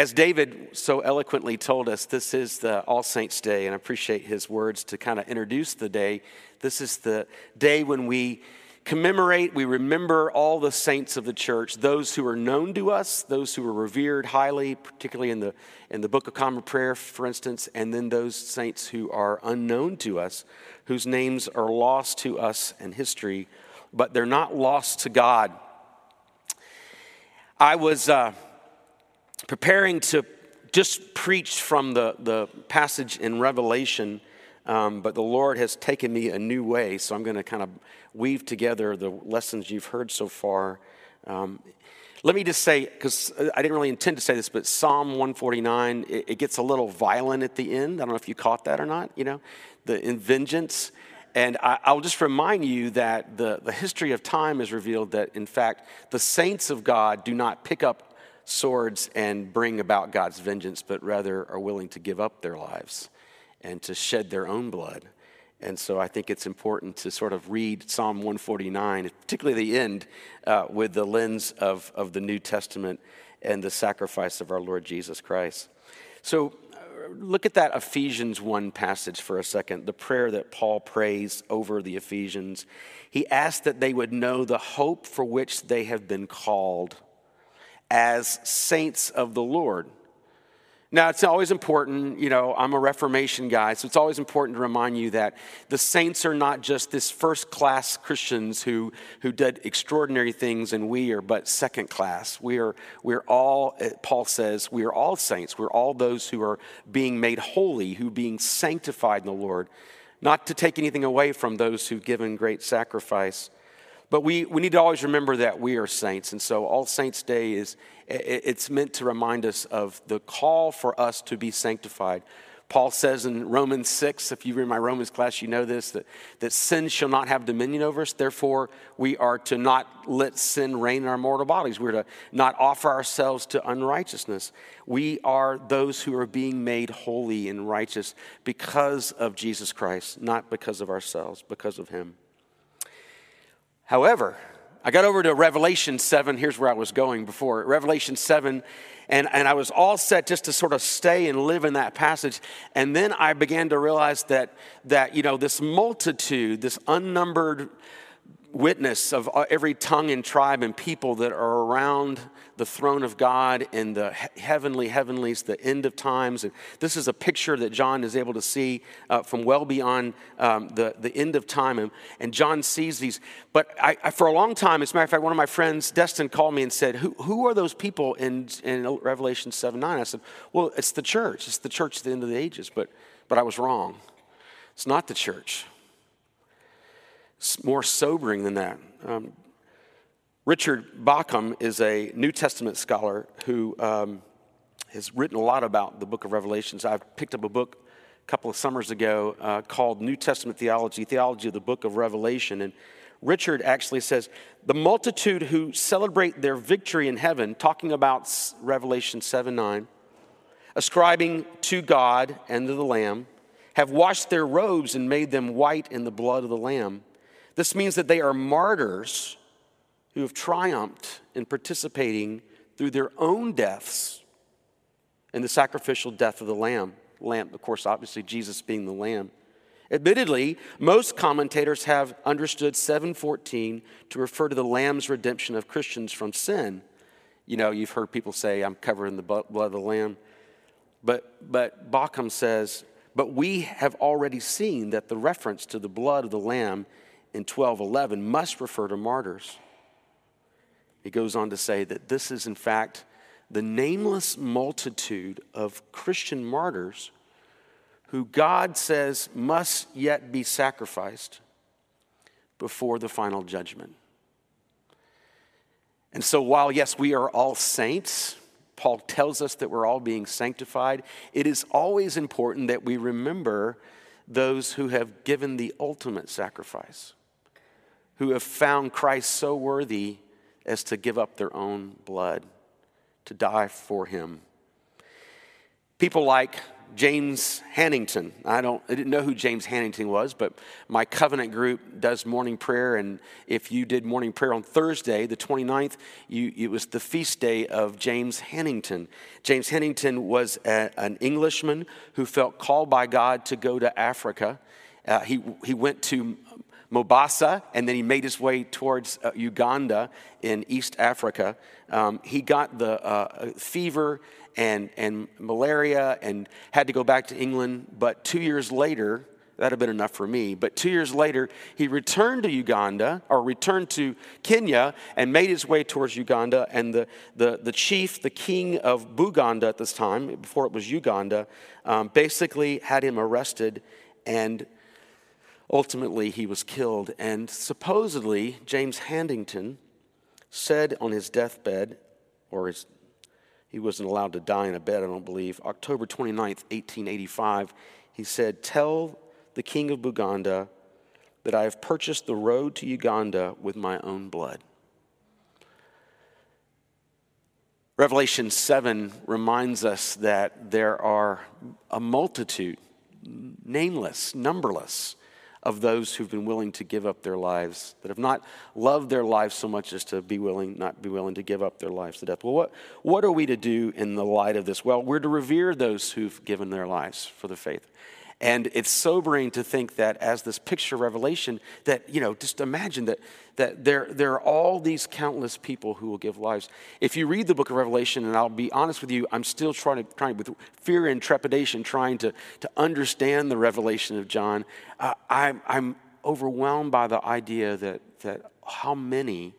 As David so eloquently told us, this is the All Saints' Day, and I appreciate his words to kind of introduce the day. This is the day when we commemorate, we remember all the saints of the church, those who are known to us, those who are revered highly, particularly in the, in the Book of Common Prayer, for instance, and then those saints who are unknown to us, whose names are lost to us in history, but they're not lost to God. I was uh, preparing to just preach from the, the passage in Revelation um, but the Lord has taken me a new way, so I'm going to kind of weave together the lessons you've heard so far. Um, let me just say, because I didn't really intend to say this, but Psalm 149, it, it, gets a little violent at the end. I don't know if you caught that or not, you know, the in vengeance. And I, will just remind you that the, the history of time has revealed that, in fact, the saints of God do not pick up swords and bring about God's vengeance, but rather are willing to give up their lives and to shed their own blood. And so I think it's important to sort of read Psalm 149, particularly the end, uh, with the lens of, of the New Testament and the sacrifice of our Lord Jesus Christ. So uh, look at that Ephesians 1 passage for a second, the prayer that Paul prays over the Ephesians. He asks that they would know the hope for which they have been called as saints of the Lord. Now, it's always important, you know, I'm a Reformation guy, so it's always important to remind you that the saints are not just this first class Christians who, who did extraordinary things and we are but second class. We are, we're all, uh, Paul says, we are all saints. We're all those who are being made holy, who are being sanctified in the Lord. Not to take anything away from those who've given great sacrifice. But we, we need to always remember that we are saints. And so All Saints' Day is it's meant to remind us of the call for us to be sanctified. Paul says in Romans 6, if you were in my Romans class, you know this, that, that sin shall not have dominion over us. Therefore, we are to not let sin reign in our mortal bodies. We're to not offer ourselves to unrighteousness. We are those who are being made holy and righteous because of Jesus Christ, not because of ourselves, because of Him. However, I got over to Revelation 7. Here's where I was going before. Revelation 7, and, and I was all set just to sort of stay and live in that passage. And then I began to realize that, that you know, this multitude, this unnumbered witness of uh, every tongue and tribe and people that are around the throne of God in the heavenly heavenlies, the end of times. And this is a picture that John is able to see uh, from well beyond um, the, the end of time. And, and John sees these. But I, I, for a long time, as a matter of fact, one of my friends, Destin, called me and said, Who, who are those people in, in Revelation 7 9? I said, Well, it's the church. It's the church at the end of the ages. But, but I was wrong. It's not the church more sobering than that. Um, Richard Bauckham is a New Testament scholar who um, has written a lot about the book of Revelations. I picked up a book a couple of summers ago uh, called New Testament Theology, Theology of the Book of Revelation. And Richard actually says, The multitude who celebrate their victory in heaven, talking about Revelation 7 9, ascribing to God and to the Lamb, have washed their robes and made them white in the blood of the Lamb. This means that they are martyrs who have triumphed in participating through their own deaths in the sacrificial death of the Lamb. Lamb, of course, obviously, Jesus being the Lamb. Admittedly, most commentators have understood 714 to refer to the Lamb's redemption of Christians from sin. You know, you've heard people say, I'm covered in the blood of the Lamb. But, but Bauckham says, but we have already seen that the reference to the blood of the Lamb in 12:11 must refer to martyrs. He goes on to say that this is in fact the nameless multitude of Christian martyrs who God says must yet be sacrificed before the final judgment. And so, while yes, we are all saints, Paul tells us that we're all being sanctified, it is always important that we remember those who have given the ultimate sacrifice who have found Christ so worthy as to give up their own blood, to die for him. People like James Hannington. I don't I didn't know who James Hannington was, but my covenant group does morning prayer and if you did morning prayer on Thursday, the 29th, you, it was the feast day of James Hannington. James Hannington was a, an Englishman who felt called by God to go to Africa. Uh, he, he went to Mombasa, and then he made his way towards uh, Uganda in East Africa. Um, he got the uh, fever and, and malaria and had to go back to England. But two years later, that'd have been enough for me. But two years later, he returned to Uganda or returned to Kenya and made his way towards Uganda. And the, the, the chief, the king of Buganda at this time, before it was Uganda, um, basically had him arrested and ultimately he was killed. And supposedly, James Hannington said on his deathbed, or his he wasn't allowed to die in a bed, I don't believe. October 29th, 1885, he said, Tell the king of Buganda that I have purchased the road to Uganda with my own blood. Revelation 7 reminds us that there are a multitude, nameless, numberless, of those who've been willing to give up their lives, that have not loved their lives so much as to be willing, not be willing to give up their lives to death. Well, what, what are we to do in the light of this? Well, we're to revere those who've given their lives for the faith. And it's sobering to think that as this picture Revelation, that, you know, just imagine that, that there, there are all these countless people who will give lives. If you read the book of Revelation, and I'll be honest with you, I'm still trying to, trying with fear and trepidation, trying to, to understand the revelation of John. Uh, I'm, I'm overwhelmed by the idea that, that how many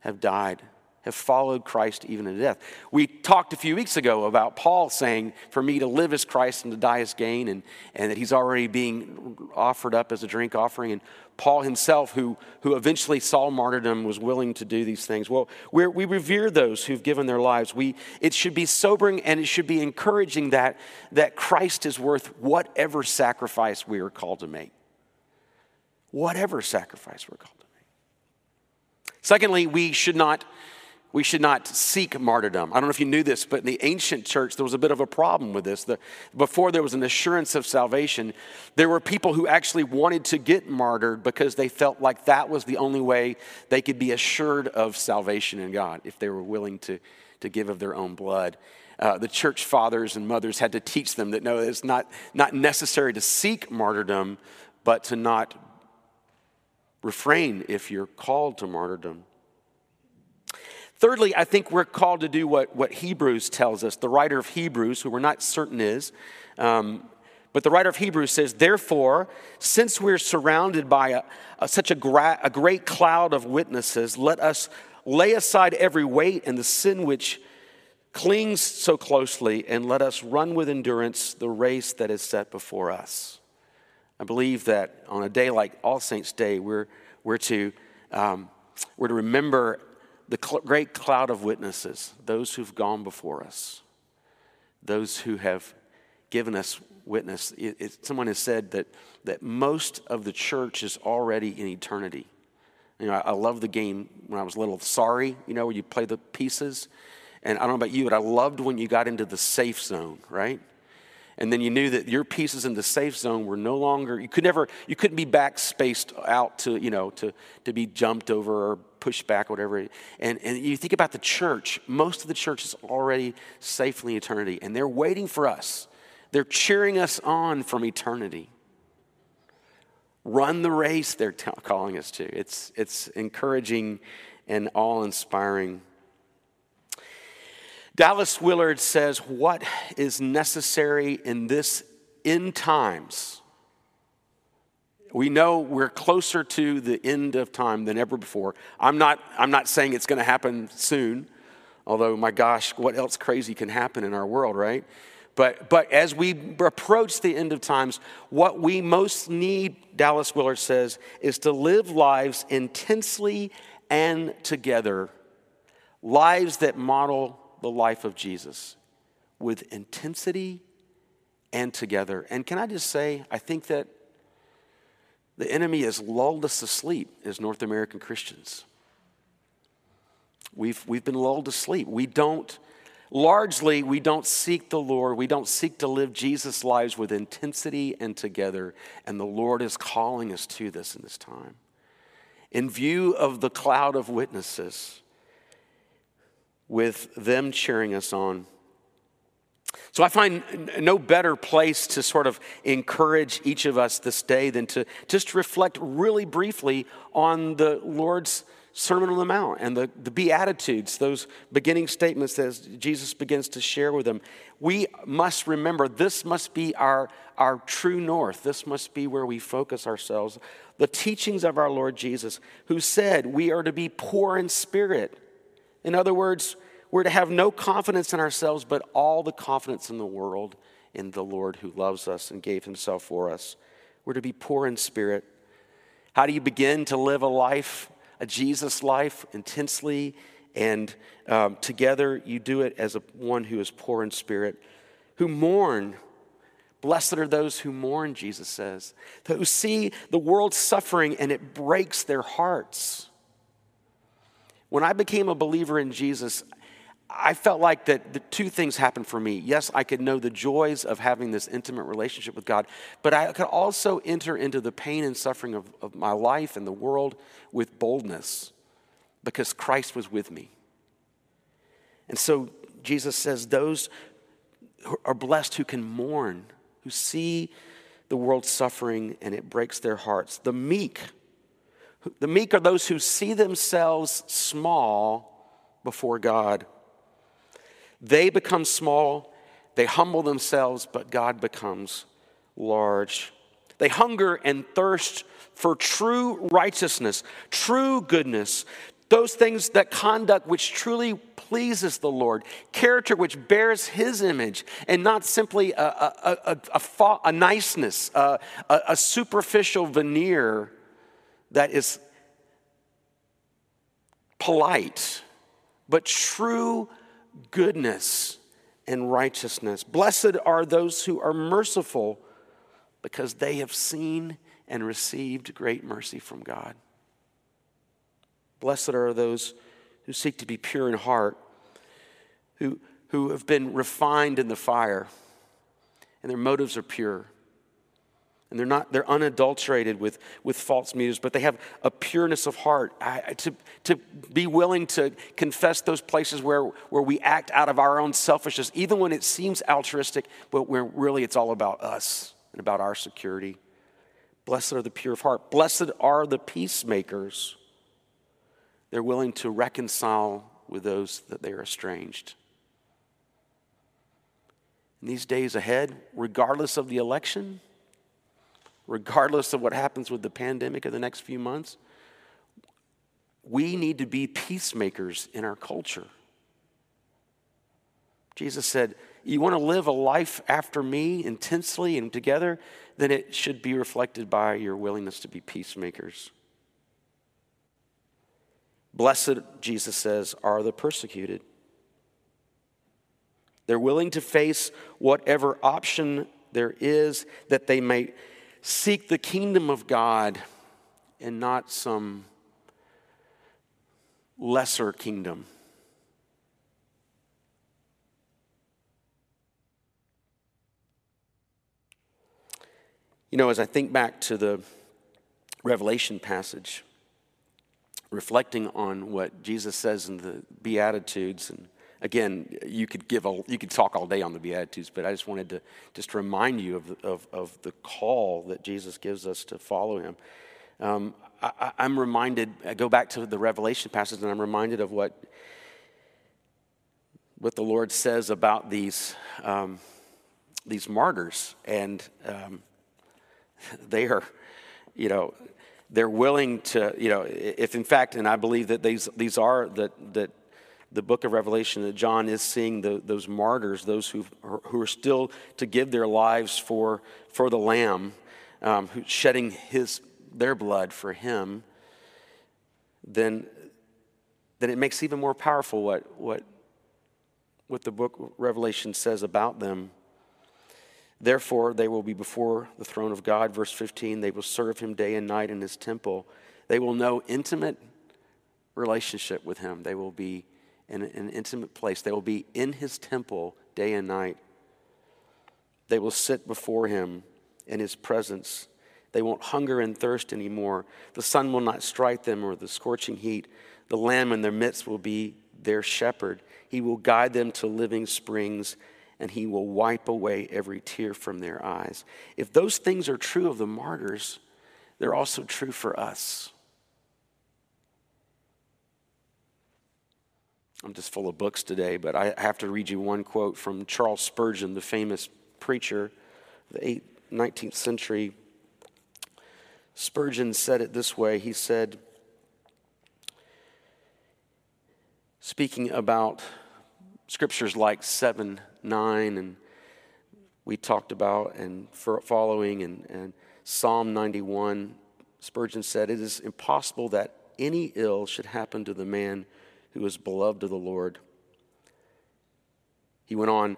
have died have followed Christ even to death. We talked a few weeks ago about Paul saying, For me to live as Christ and to die as gain, and, and that he's already being offered up as a drink offering. And Paul himself, who, who eventually saw martyrdom, was willing to do these things. Well, we we revere those who've given their lives. We, it should be sobering and it should be encouraging that, that Christ is worth whatever sacrifice we are called to make. Whatever sacrifice we're called to make. Secondly, we should not we should not seek martyrdom. I don't know if you knew this, but in the ancient church, there was a bit of a problem with this. The, before there was an assurance of salvation, there were people who actually wanted to get martyred because they felt like that was the only way they could be assured of salvation in God, if they were willing to, to give of their own blood. Uh, the church fathers and mothers had to teach them that no, it's not, not necessary to seek martyrdom, but to not refrain if you're called to martyrdom. Thirdly, I think we're called to do what, what Hebrews tells us. The writer of Hebrews, who we're not certain is, um, but the writer of Hebrews says, Therefore, since we're surrounded by a, a, such a, gra- a great cloud of witnesses, let us lay aside every weight and the sin which clings so closely, and let us run with endurance the race that is set before us. I believe that on a day like All Saints' Day, we're, we're, to, um, we're to remember the cl- great cloud of witnesses, those who've gone before us, those who have given us witness. It, it, someone has said that, that most of the church is already in eternity. You know, I, I love the game when I was little, Sorry, you know, where you play the pieces. And I don't know about you, but I loved when you got into the safe zone, right? and then you knew that your pieces in the safe zone were no longer you could never you couldn't be back spaced out to you know to to be jumped over or pushed back whatever. And and you think about the church. Most of the church is already safely in eternity and they're waiting for us. They're cheering us on from eternity. Run the race they're t- calling us to. It's it's encouraging and awe-inspiring. Dallas Willard says, What is necessary in this end times? We know we're closer to the end of time than ever before. I'm not, I'm not saying it's going to happen soon, although, my gosh, what else crazy can happen in our world, right? But, but as we approach the end of times, what we most need, Dallas Willard says, is to live lives intensely and together, lives that model the life of Jesus with intensity and together. And can I just say, I think that the enemy has lulled us to sleep as North American Christians. We've, we've been lulled to sleep. We don't, Largely, we don't seek the Lord. We don't seek to live Jesus' lives with intensity and together. And the Lord is calling us to this in this time. In view of the cloud of witnesses, with them cheering us on. So I find no better place to sort of encourage each of us this day than to just reflect really briefly on the Lord's Sermon on the Mount and the, the Beatitudes, those beginning statements that Jesus begins to share with them. We must remember this must be our, our true north. This must be where we focus ourselves. The teachings of our Lord Jesus, who said we are to be poor in spirit. In other words, we're to have no confidence in ourselves, but all the confidence in the world in the Lord who loves us and gave himself for us. We're to be poor in spirit. How do you begin to live a life a Jesus life intensely and um, together you do it as a, one who is poor in spirit, who mourn. Blessed are those who mourn, Jesus says, who see the world suffering and it breaks their hearts. When I became a believer in Jesus, I felt like that the two things happened for me. Yes, I could know the joys of having this intimate relationship with God, but I could also enter into the pain and suffering of, of my life and the world with boldness because Christ was with me. And so Jesus says, Those are blessed who can mourn, who see the world suffering and it breaks their hearts. The meek, the meek are those who see themselves small before God. They become small, they humble themselves, but God becomes large. They hunger and thirst for true righteousness, true goodness, those things, that conduct which truly pleases the Lord, character which bears His image, and not simply a, a, a, a, a niceness, a, a superficial veneer that is polite, but true goodness and righteousness. Blessed are those who are merciful because they have seen and received great mercy from God. Blessed are those who seek to be pure in heart, who, who have been refined in the fire, and their motives are pure and they're not they're unadulterated with with false muse but they have a pureness of heart. I, to, to be willing to confess those places where where we act out of our own selfishness even when it seems altruistic but where really it's all about us and about our security. Blessed are the pure of heart. Blessed are the peacemakers. They're willing to reconcile with those that they are estranged. In these days ahead regardless of the election regardless of what happens with the pandemic in the next few months, we need to be peacemakers in our culture. Jesus said, You want to live a life after me intensely and together? Then it should be reflected by your willingness to be peacemakers. Blessed, Jesus says, are the persecuted. They're willing to face whatever option there is that they may seek the kingdom of God and not some lesser kingdom. You know, as I think back to the Revelation passage, reflecting on what Jesus says in the Beatitudes and again, you could give a, you could talk all day on the Beatitudes, but I just wanted to just remind you of, of, of the call that Jesus gives us to follow him. Um, I, am reminded, I go back to the Revelation passage, and I'm reminded of what, what the Lord says about these, um, these martyrs. And um, they are, you know, they're willing to, you know, if in fact, and I believe that these, these are, that, that the book of Revelation that John is seeing the, those martyrs, those who, who are still to give their lives for, for the Lamb, um, who, shedding his, their blood for him, then, then it makes even more powerful what, what, what the book Revelation says about them. Therefore, they will be before the throne of God. Verse 15, they will serve him day and night in his temple. They will know intimate relationship with him. They will be in an intimate place. They will be in his temple day and night. They will sit before him in his presence. They won't hunger and thirst anymore. The sun will not strike them or the scorching heat. The Lamb in their midst will be their shepherd. He will guide them to living springs and he will wipe away every tear from their eyes. If those things are true of the martyrs, they're also true for us. I'm just full of books today, but I have to read you one quote from Charles Spurgeon, the famous preacher of the 19th century. Spurgeon said it this way He said, speaking about scriptures like 7 9 and we talked about and following and, and Psalm 91, Spurgeon said, It is impossible that any ill should happen to the man who is beloved of the Lord. He went on,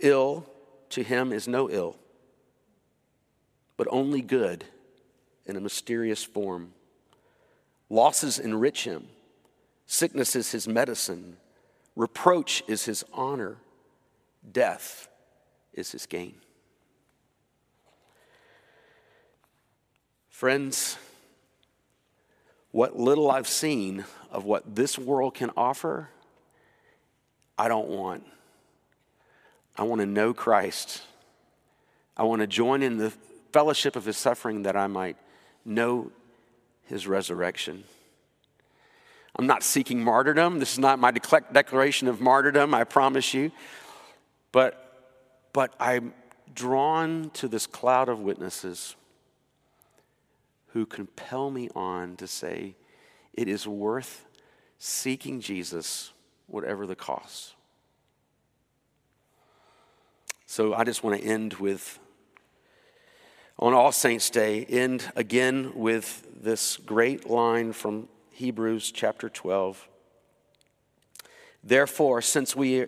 ill to him is no ill, but only good in a mysterious form. Losses enrich him, sickness is his medicine, reproach is his honor, death is his gain. Friends, what little I've seen of what this world can offer, I don't want. I want to know Christ. I want to join in the fellowship of his suffering that I might know his resurrection. I'm not seeking martyrdom. This is not my declaration of martyrdom, I promise you. But, but I'm drawn to this cloud of witnesses who compel me on to say it is worth seeking Jesus, whatever the cost. So I just want to end with, on All Saints' Day, end again with this great line from Hebrews chapter 12. Therefore, since we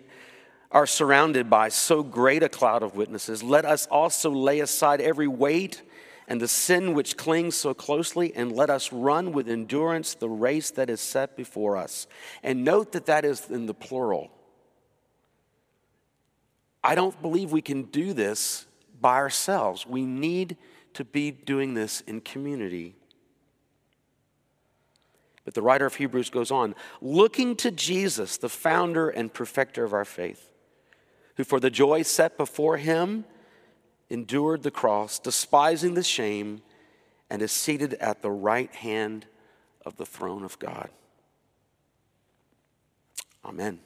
are surrounded by so great a cloud of witnesses, let us also lay aside every weight and the sin which clings so closely, and let us run with endurance the race that is set before us. And note that that is in the plural. I don't believe we can do this by ourselves. We need to be doing this in community. But the writer of Hebrews goes on looking to Jesus, the founder and perfecter of our faith, who for the joy set before him, endured the cross, despising the shame, and is seated at the right hand of the throne of God. Amen.